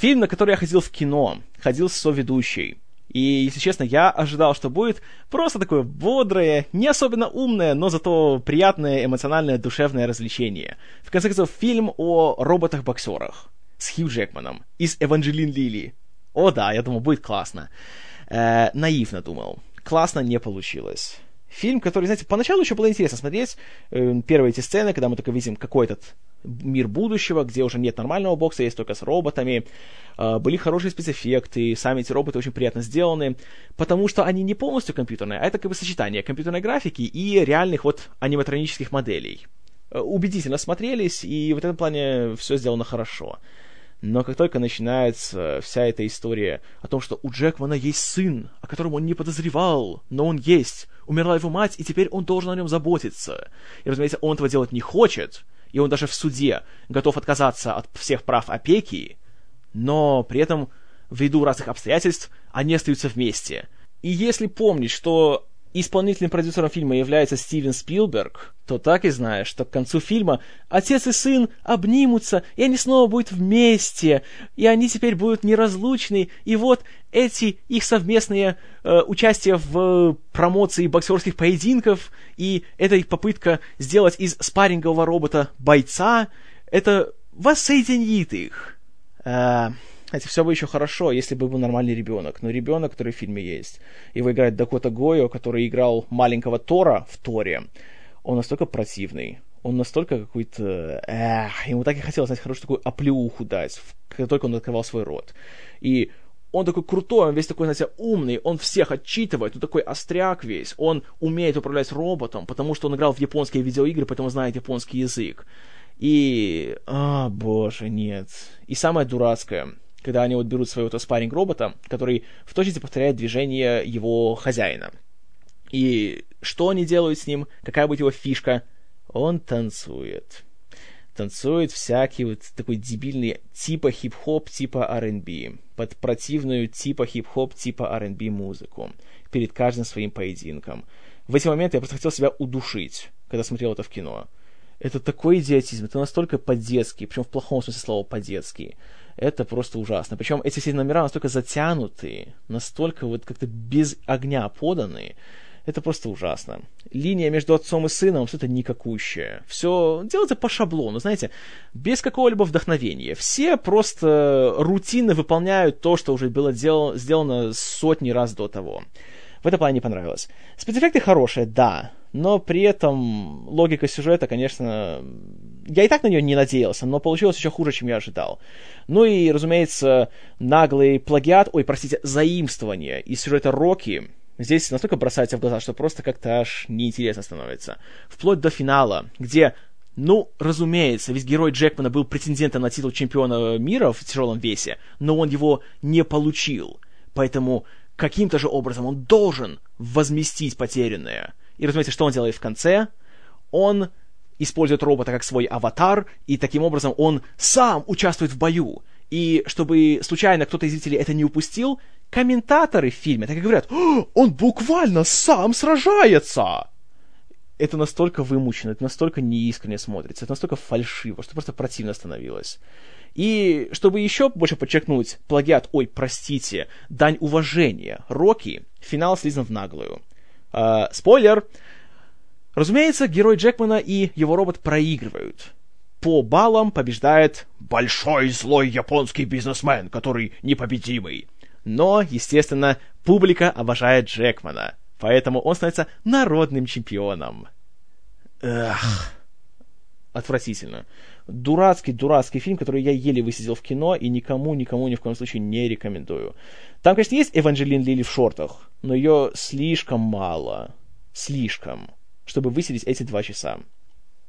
Фильм, на который я ходил в кино, ходил с соведущей. И, если честно, я ожидал, что будет просто такое бодрое, не особенно умное, но зато приятное, эмоциональное, душевное развлечение. В конце концов, фильм о роботах-боксерах с Хью Джекманом из «Эванжелин Лили». О да, я думал, будет классно. Э, наивно думал. Классно не получилось. Фильм, который, знаете, поначалу еще было интересно смотреть. Э, первые эти сцены, когда мы только видим какой то мир будущего, где уже нет нормального бокса, есть только с роботами. Э, были хорошие спецэффекты, сами эти роботы очень приятно сделаны, потому что они не полностью компьютерные, а это как бы сочетание компьютерной графики и реальных вот аниматронических моделей. Э, убедительно смотрелись, и в этом плане все сделано хорошо. Но как только начинается вся эта история о том, что у Джекмана есть сын, о котором он не подозревал, но он есть, умерла его мать, и теперь он должен о нем заботиться. И, разумеется, он этого делать не хочет, и он даже в суде готов отказаться от всех прав опеки, но при этом, ввиду разных обстоятельств, они остаются вместе. И если помнить, что исполнительным продюсером фильма является Стивен Спилберг, то так и знаешь, что к концу фильма отец и сын обнимутся, и они снова будут вместе, и они теперь будут неразлучны, и вот эти их совместные э, участия в промоции боксерских поединков, и эта их попытка сделать из спаррингового робота бойца, это воссоединит их. Э, это все бы еще хорошо, если бы был нормальный ребенок. Но ребенок, который в фильме есть, его играет Дакота Гойо, который играл маленького Тора в Торе, он настолько противный, он настолько какой-то... Эх, ему так и хотелось, знаете, хорошую такую оплеуху дать, как только он открывал свой рот. И он такой крутой, он весь такой, знаете, умный, он всех отчитывает, он такой остряк весь, он умеет управлять роботом, потому что он играл в японские видеоигры, поэтому знает японский язык. И... А, боже, нет. И самое дурацкое, когда они вот берут своего спарринг робота, который в точности повторяет движение его хозяина. И что они делают с ним, какая будет его фишка? Он танцует. Танцует всякий вот такой дебильный типа хип-хоп, типа R&B, под противную типа хип-хоп, типа R&B музыку, перед каждым своим поединком. В эти моменты я просто хотел себя удушить, когда смотрел это в кино. Это такой идиотизм, это настолько по-детски, причем в плохом смысле слова по-детски это просто ужасно. Причем эти все номера настолько затянутые, настолько вот как-то без огня поданы, это просто ужасно. Линия между отцом и сыном что-то никакущее. Все делается по шаблону, знаете, без какого-либо вдохновения. Все просто рутинно выполняют то, что уже было дел- сделано сотни раз до того. В этом плане не понравилось. Спецэффекты хорошие, да, но при этом логика сюжета, конечно, я и так на нее не надеялся, но получилось еще хуже, чем я ожидал. Ну и, разумеется, наглый плагиат, ой, простите, заимствование из сюжета Рокки, здесь настолько бросается в глаза, что просто как-то аж неинтересно становится. Вплоть до финала, где ну, разумеется, ведь герой Джекмана был претендентом на титул чемпиона мира в тяжелом весе, но он его не получил. Поэтому каким-то же образом он должен возместить потерянное. И разумеется, что он делает в конце? Он использует робота как свой аватар, и таким образом он сам участвует в бою. И чтобы случайно кто-то из зрителей это не упустил, комментаторы в фильме так и говорят, он буквально сам сражается! Это настолько вымучено, это настолько неискренне смотрится, это настолько фальшиво, что просто противно становилось. И чтобы еще больше подчеркнуть плагиат, ой, простите, дань уважения Рокки, финал слизан в наглую. Э, спойлер! Разумеется, герой Джекмана и его робот проигрывают. По баллам побеждает большой злой японский бизнесмен, который непобедимый. Но, естественно, публика обожает Джекмана, поэтому он становится народным чемпионом. Эх, отвратительно. Дурацкий, дурацкий фильм, который я еле высидел в кино и никому, никому ни в коем случае не рекомендую. Там, конечно, есть Эванжелин Лили в шортах, но ее слишком мало. Слишком чтобы высидеть эти два часа.